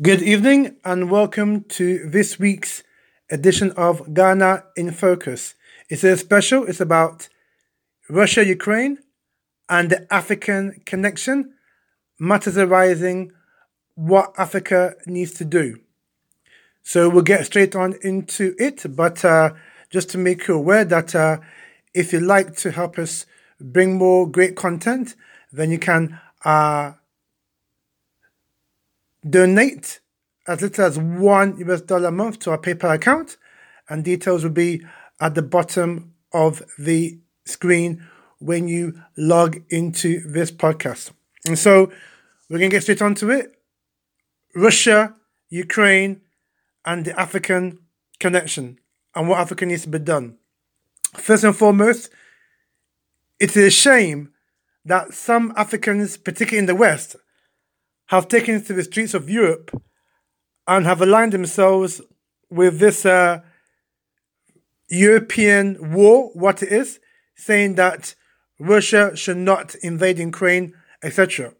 Good evening and welcome to this week's edition of Ghana in Focus. It's a special, it's about Russia Ukraine and the African connection, matters arising, what Africa needs to do. So we'll get straight on into it, but uh, just to make you aware that uh, if you'd like to help us bring more great content, then you can uh, donate as little as one US dollar a month to our PayPal account, and details will be at the bottom of the screen when you log into this podcast. And so we're going to get straight onto it. Russia, Ukraine, and the African connection and what Africa needs to be done. First and foremost, it is a shame that some Africans, particularly in the West, have taken to the streets of Europe and have aligned themselves with this uh, European war, what it is, saying that Russia should not invade Ukraine, etc.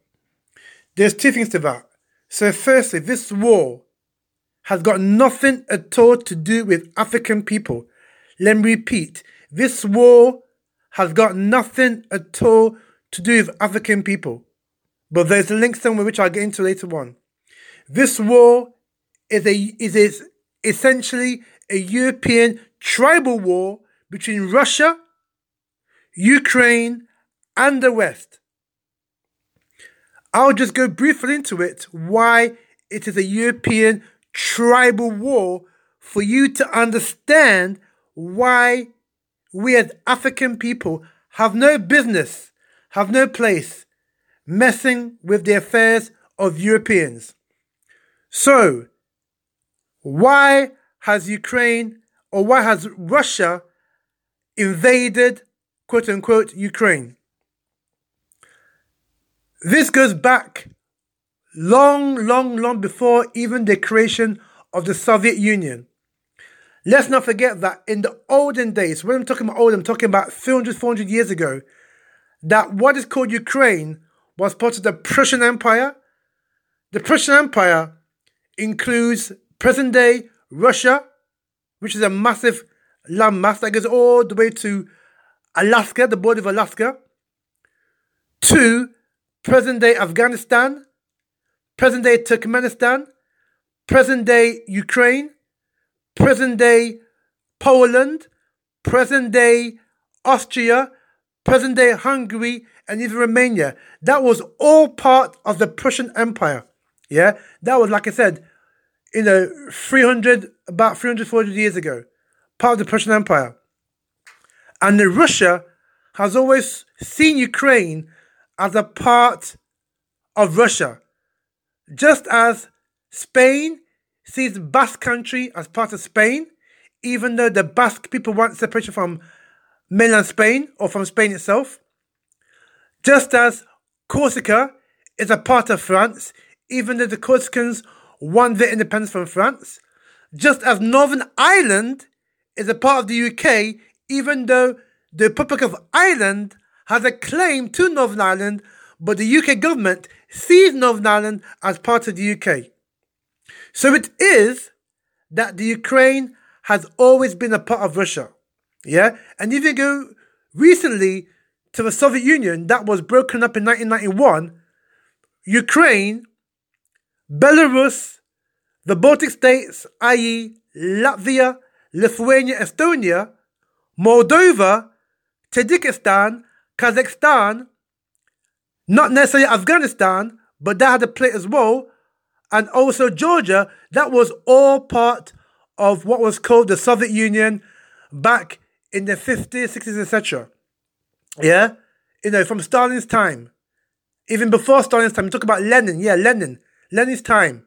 There's two things to that. So, firstly, this war has got nothing at all to do with African people. Let me repeat this war has got nothing at all to do with African people. But there's a link somewhere which I'll get into later on. This war is a is a, essentially a European tribal war between Russia, Ukraine, and the West. I'll just go briefly into it why it is a European tribal war for you to understand why we as African people have no business, have no place messing with the affairs of Europeans. So, why has Ukraine or why has Russia invaded, quote unquote, Ukraine? This goes back long, long, long before even the creation of the Soviet Union. Let's not forget that in the olden days, when I'm talking about old, I'm talking about 300, 400 years ago, that what is called Ukraine was part of the Prussian Empire. The Prussian Empire includes present day Russia, which is a massive landmass that goes all the way to Alaska, the border of Alaska, to present day Afghanistan, present day Turkmenistan, present day Ukraine, present day Poland, present day Austria, present day Hungary, and even Romania. That was all part of the Prussian Empire. Yeah, that was, like I said, you know, 300, about 300, 400 years ago, part of the Prussian Empire. And Russia has always seen Ukraine as a part of Russia, just as Spain sees Basque Country as part of Spain, even though the Basque people want separation from mainland Spain or from Spain itself. Just as Corsica is a part of France, even though the Corsicans won their independence from France, just as Northern Ireland is a part of the UK, even though the Republic of Ireland has a claim to Northern Ireland, but the UK government sees Northern Ireland as part of the UK. So it is that the Ukraine has always been a part of Russia. Yeah? And if you go recently to the Soviet Union that was broken up in 1991, Ukraine Belarus, the Baltic states, i.e., Latvia, Lithuania, Estonia, Moldova, Tajikistan, Kazakhstan, not necessarily Afghanistan, but that had a play as well, and also Georgia, that was all part of what was called the Soviet Union back in the 50s, 60s, etc. Yeah? You know, from Stalin's time. Even before Stalin's time, we talk about Lenin. Yeah, Lenin. Lenin's time.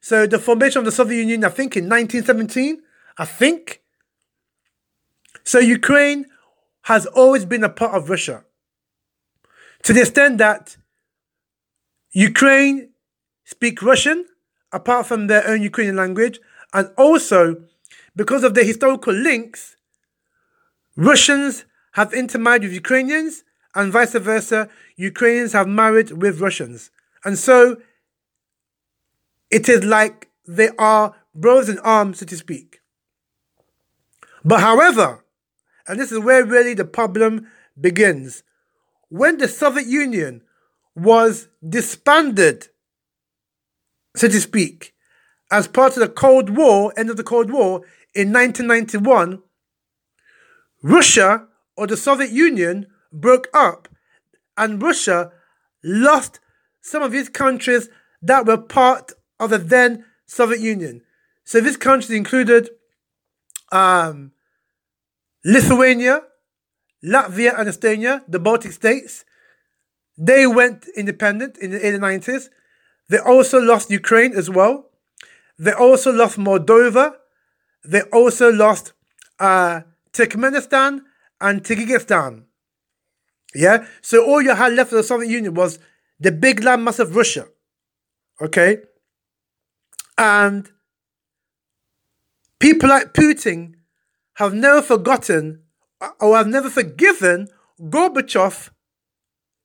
So the formation of the Soviet Union, I think in 1917, I think. So Ukraine has always been a part of Russia. To the extent that Ukraine speak Russian, apart from their own Ukrainian language, and also because of their historical links, Russians have intermarried with Ukrainians, and vice versa, Ukrainians have married with Russians. And so It is like they are brothers in arms, so to speak. But however, and this is where really the problem begins, when the Soviet Union was disbanded, so to speak, as part of the Cold War, end of the Cold War in 1991, Russia or the Soviet Union broke up and Russia lost some of its countries that were part of the then Soviet Union. So these countries included um, Lithuania, Latvia, and Estonia, the Baltic states. They went independent in the early 90s. They also lost Ukraine as well. They also lost Moldova. They also lost uh, Turkmenistan and Kyrgyzstan. Yeah? So all you had left of the Soviet Union was the big landmass of Russia. Okay? And people like Putin have never forgotten uh, or have never forgiven Gorbachev,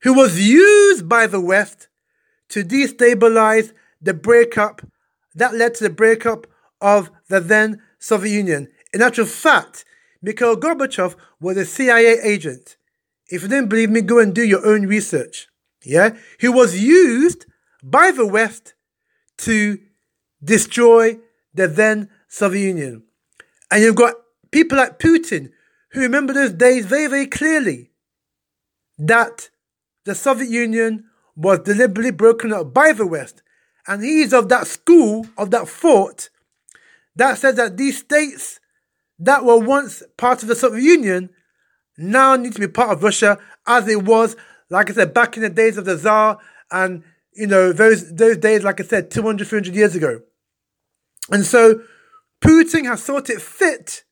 who was used by the West to destabilize the breakup that led to the breakup of the then Soviet Union. In actual fact, Mikhail Gorbachev was a CIA agent. If you didn't believe me, go and do your own research. Yeah? He was used by the West to destroy the then Soviet Union. And you've got people like Putin who remember those days very, very clearly that the Soviet Union was deliberately broken up by the West. And he is of that school, of that thought, that says that these states that were once part of the Soviet Union now need to be part of Russia as it was, like I said, back in the days of the Tsar and, you know, those, those days, like I said, 200, 300 years ago. And so Putin has thought it fit,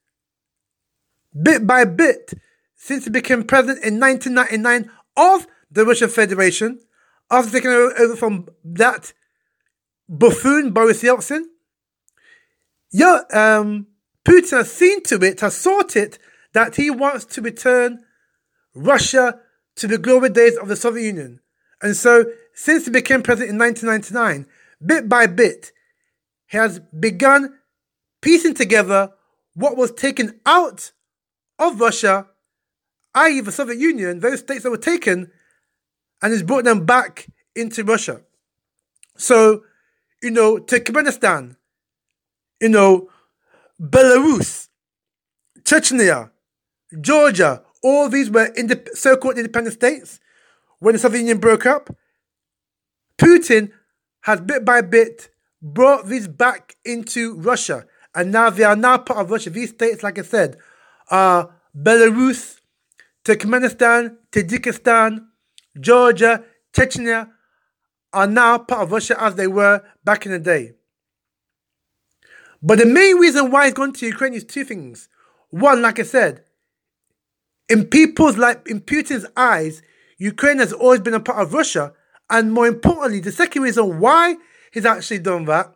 bit by bit, since he became president in 1999 of the Russian Federation, after taking over from that buffoon Boris Yeltsin. Yeah, um, Putin has seen to it, has sought it, that he wants to return Russia to the glory days of the Soviet Union. And so, since he became president in 1999, bit by bit, he has begun piecing together what was taken out of Russia, i.e., the Soviet Union, those states that were taken, and has brought them back into Russia. So, you know, Turkmenistan, you know, Belarus, Chechnya, Georgia, all these were indep- so-called independent states when the Soviet Union broke up. Putin has bit by bit brought these back into Russia, and now they are now part of Russia. These states, like I said, are Belarus, Turkmenistan, Tajikistan, Georgia, Chechnya, are now part of Russia as they were back in the day. But the main reason why he's gone to Ukraine is two things. One, like I said, in people's like in Putin's eyes, Ukraine has always been a part of Russia. And more importantly, the second reason why he's actually done that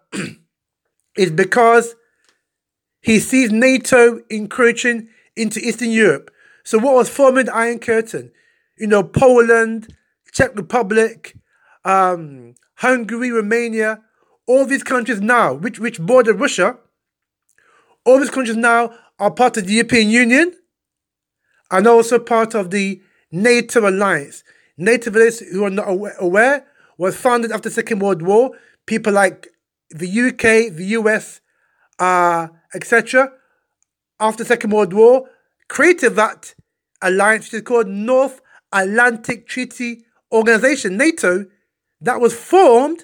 is because he sees NATO encroaching into Eastern Europe. So what was forming the Iron Curtain, you know, Poland, Czech Republic, um, Hungary, Romania, all these countries now, which, which border Russia, all these countries now are part of the European Union and also part of the NATO alliance. NATO, those who are not aware, was founded after the Second World War. People like the UK, the US, uh, etc., after the Second World War, created that alliance, which is called North Atlantic Treaty Organization, NATO, that was formed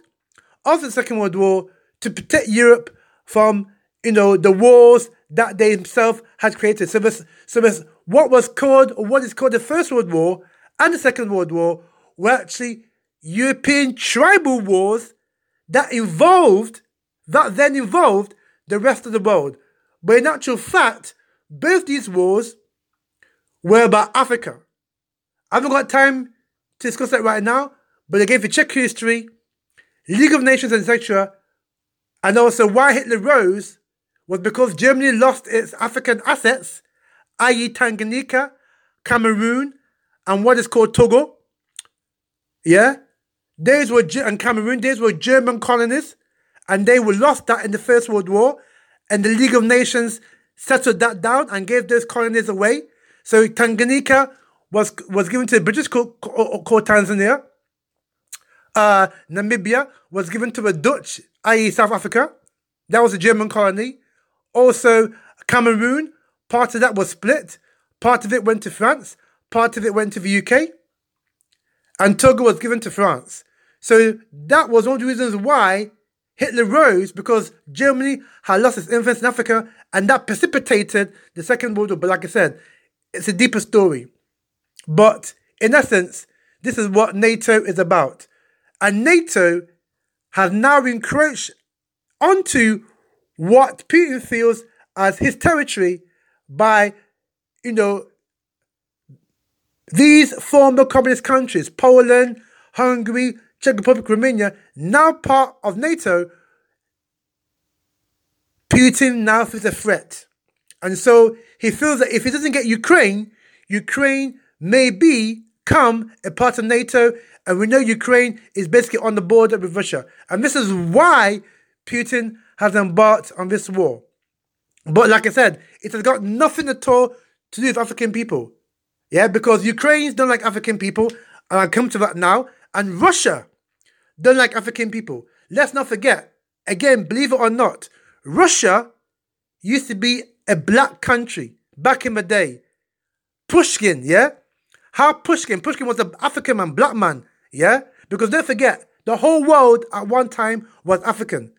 after the Second World War to protect Europe from, you know, the wars that they themselves had created. So so what was called, or what is called the First World War and the Second World War were actually European tribal wars that involved, that then involved the rest of the world. But in actual fact, both these wars were about Africa. I haven't got time to discuss that right now, but again, for check history, League of Nations, etc., and also why Hitler rose was because Germany lost its African assets, i.e., Tanganyika, Cameroon, and what is called Togo. Yeah? These were, and Cameroon, these were German colonies, and they were lost that in the First World War, and the League of Nations settled that down and gave those colonies away. So Tanganyika was was given to the British called, called Tanzania. Uh, Namibia was given to the Dutch, i.e. South Africa. That was a German colony. Also, Cameroon, part of that was split. Part of it went to France. Part of it went to the UK. And Togo was given to France. So that was one of the reasons why Hitler rose because Germany had lost its influence in Africa and that precipitated the Second World War. But like I said, it's a deeper story. But in essence, this is what NATO is about. And NATO has now encroached onto what Putin feels as his territory by, you know, these former communist countries, Poland, Hungary, Czech Republic, Romania, now part of NATO, Putin now feels a threat. And so he feels that if he doesn't get Ukraine, Ukraine may become a part of NATO. And we know Ukraine is basically on the border with Russia. And this is why Putin has embarked on this war. But like I said, it has got nothing at all to do with African people. Yeah, because Ukrainians don't like African people, and I'll come to that now. And Russia don't like African people. Let's not forget, again, believe it or not, Russia used to be a black country back in the day. Pushkin, yeah? How Pushkin, Pushkin was an African man, black man, yeah? Because don't forget, the whole world at one time was African.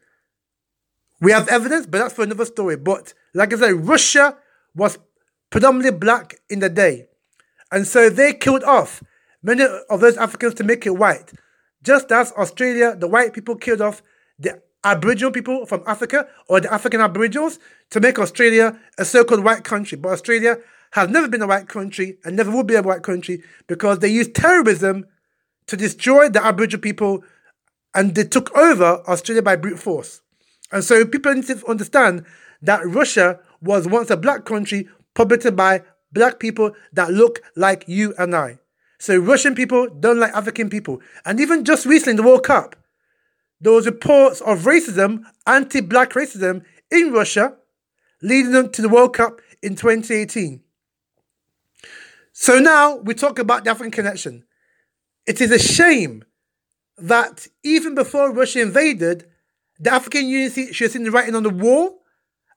We have evidence, but that's for another story. But like I said, Russia was predominantly black in the day. And so they killed off many of those Africans to make it white. Just as Australia, the white people killed off the Aboriginal people from Africa or the African Aboriginals to make Australia a so called white country. But Australia has never been a white country and never will be a white country because they used terrorism to destroy the Aboriginal people and they took over Australia by brute force. And so people need to understand that Russia was once a black country populated by black people that look like you and I. So Russian people don't like African people. And even just recently in the World Cup, there was reports of racism, anti-black racism in Russia, leading them to the World Cup in 2018. So now we talk about the African connection. It is a shame that even before Russia invaded, the African Union should have seen the writing on the wall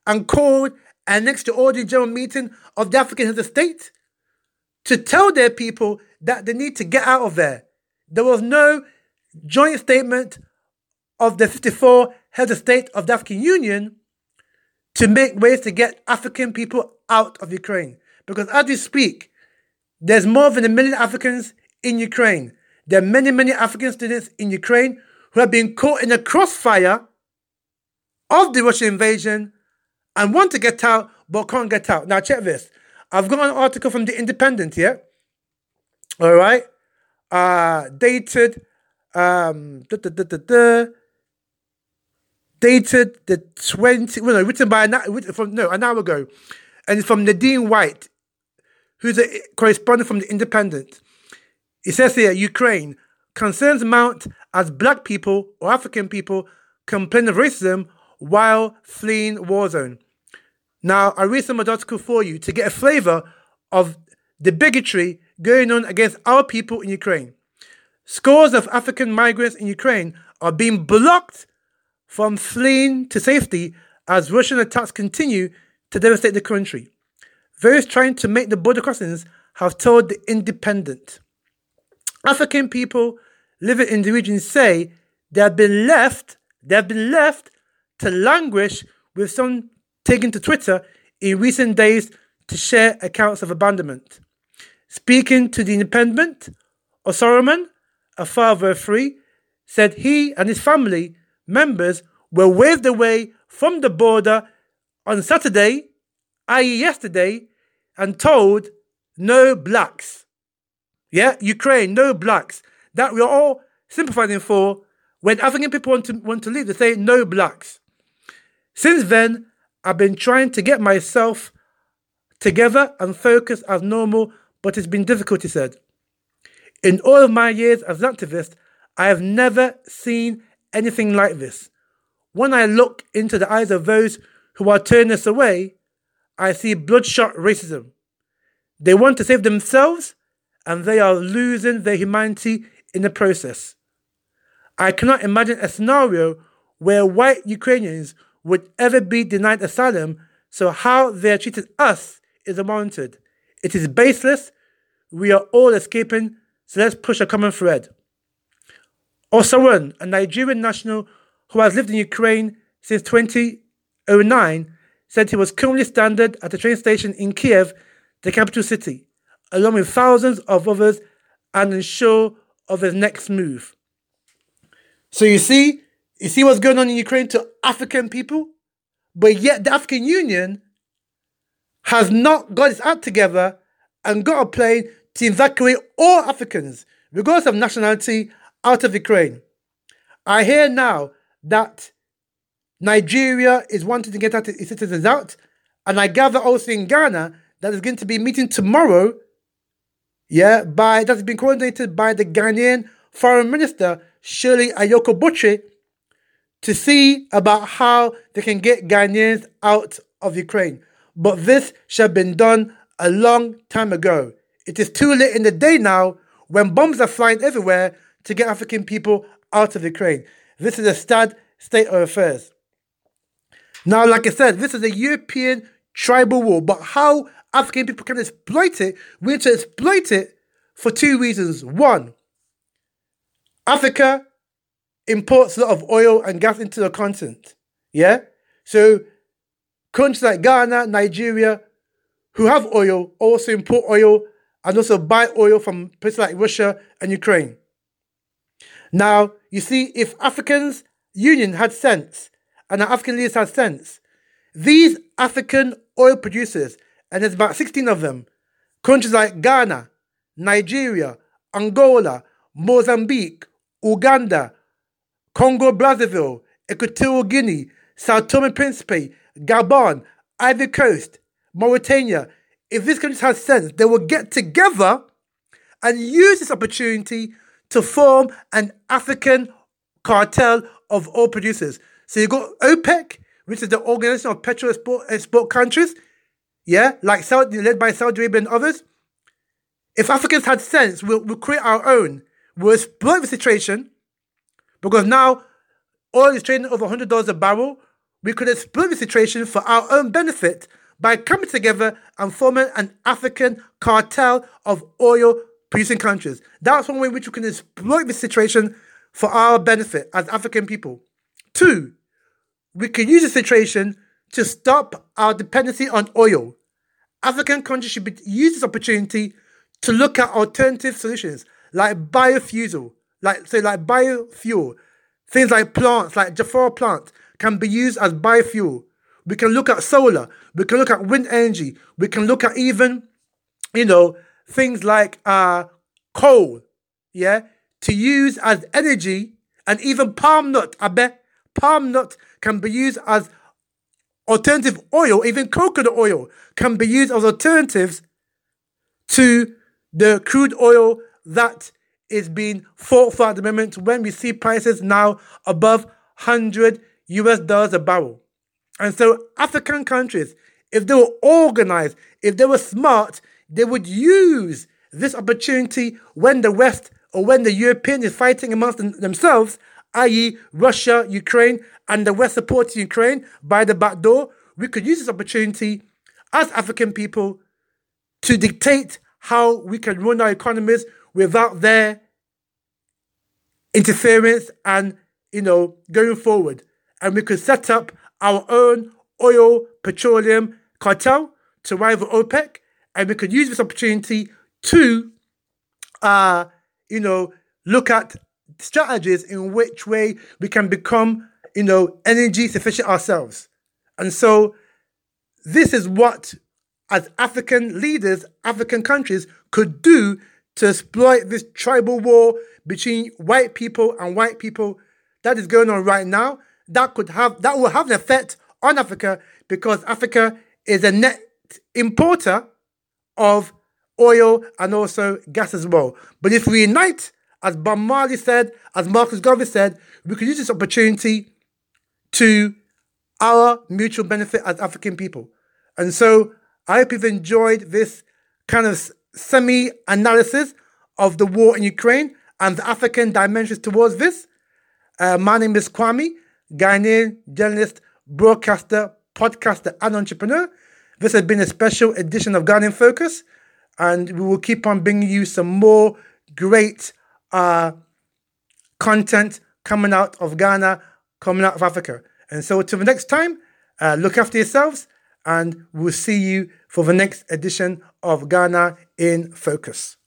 and called an extraordinary general meeting of the African heads of state to tell their people that they need to get out of there. There was no joint statement of the 54 heads of state of the African Union to make ways to get African people out of Ukraine. Because as we speak, there's more than a million Africans in Ukraine. There are many, many African students in Ukraine who have been caught in the crossfire of the Russian invasion and want to get out but can't get out. Now, check this. I've got an article from The Independent here. All right. Uh, dated, um, da, da, da, dated the 20, well, no, written by, an, from, no, an hour ago. And it's from Nadine White, who's a correspondent from The Independent. It says here, Ukraine, concerns mount as black people or African people complain of racism while fleeing war zone. Now, I read some article for you to get a flavour of the bigotry going on against our people in Ukraine. Scores of African migrants in Ukraine are being blocked from fleeing to safety as Russian attacks continue to devastate the country. Those trying to make the border crossings have told the Independent. African people living in the region say they have been left, they have been left to languish with some taken to Twitter in recent days to share accounts of abandonment. Speaking to the Independent, Osoroman, a father of three, said he and his family members were waved away from the border on Saturday, i.e., yesterday, and told no blacks. Yeah, Ukraine, no blacks. That we're all sympathizing for. When African people want to, want to leave, they say no blacks. Since then, I've been trying to get myself together and focus as normal, but it's been difficult, he said. In all of my years as an activist, I have never seen anything like this. when I look into the eyes of those who are turning us away, I see bloodshot racism. They want to save themselves and they are losing their humanity in the process. I cannot imagine a scenario where white Ukrainians would ever be denied asylum, so how they are treated us is unwarranted. It is baseless. We are all escaping, so let's push a common thread. Osawan, a Nigerian national who has lived in Ukraine since 2009, said he was currently stranded at a train station in Kiev, the capital city, along with thousands of others, and unsure of his next move. So you see, you see what's going on in Ukraine to African people, but yet the African Union has not got its act together and got a plane to evacuate all Africans, regardless of nationality, out of Ukraine. I hear now that Nigeria is wanting to get its citizens out, and I gather also in Ghana that is going to be meeting tomorrow. Yeah, by that's been coordinated by the Ghanaian Foreign Minister Shirley Ayorkor Botchwey to see about how they can get Ghanaians out of Ukraine. But this should have been done a long time ago. It is too late in the day now when bombs are flying everywhere to get African people out of Ukraine. This is a sad state of affairs. Now, like I said, this is a European tribal war, but how African people can exploit it, we need to exploit it for two reasons. One, Africa imports a lot of oil and gas into the continent. Yeah? So countries like Ghana, Nigeria, who have oil, also import oil and also buy oil from places like Russia and Ukraine. Now, you see, if Africans Union had sense and the African leaders had sense, these African oil producers, and there's about 16 of them, countries like Ghana, Nigeria, Angola, Mozambique, Uganda, Congo Brazzaville, Equatorial Guinea, Sao Tome and Principe, Gabon, Ivory Coast, Mauritania, if these countries had sense, they will get together and use this opportunity to form an African cartel of oil producers. So you've got OPEC, which is the Organization of Petrol Export, Export Countries, yeah, like Saudi, led by Saudi Arabia and others. If Africans had sense, we'll, we'll create our own. We'll exploit the situation because now oil is trading over $100 a barrel. We could exploit the situation for our own benefit by coming together and forming an African cartel of oil producing countries. That's one way in which we can exploit the situation for our benefit as African people. Two, we can use the situation to stop our dependency on oil. African countries should be, use this opportunity to look at alternative solutions like biofuel, like say like biofuel, things like plants, like jatropha plant, can be used as biofuel. We can look at solar. We can look at wind energy. We can look at even, you know, things like uh, coal, yeah, to use as energy, and even palm nut. I bet palm nut can be used as alternative oil. Even coconut oil can be used as alternatives to the crude oil that is being fought for at the moment when we see prices now above 100 US dollars a barrel. And so African countries, if they were organized, if they were smart, they would use this opportunity when the West or when the Europeans is fighting amongst themselves, i.e., Russia, Ukraine, and the West supporting Ukraine by the back door, we could use this opportunity as African people to dictate how we can run our economies without their interference and, you know, going forward. And we could set up our own oil petroleum cartel to rival OPEC and we could use this opportunity to, uh, you know, look at strategies in which way we can become, you know, energy sufficient ourselves. And so, this is what, as African leaders, African countries could do to exploit this tribal war between white people and white people that is going on right now. That could have that will have an effect on Africa because Africa is a net importer of oil and also gas as well. But if we unite, as Bob Marley said, as Marcus Garvey said, we could use this opportunity to our mutual benefit as African people. And so I hope you've enjoyed this kind of semi analysis of the war in Ukraine and the African dimensions towards this. Uh, my name is Kwame, Ghanaian journalist, broadcaster, podcaster, and entrepreneur. This has been a special edition of Ghana in Focus, and we will keep on bringing you some more great uh, content coming out of Ghana, coming out of Africa. And so, until the next time, uh, look after yourselves, and we'll see you for the next edition of Ghana in Focus.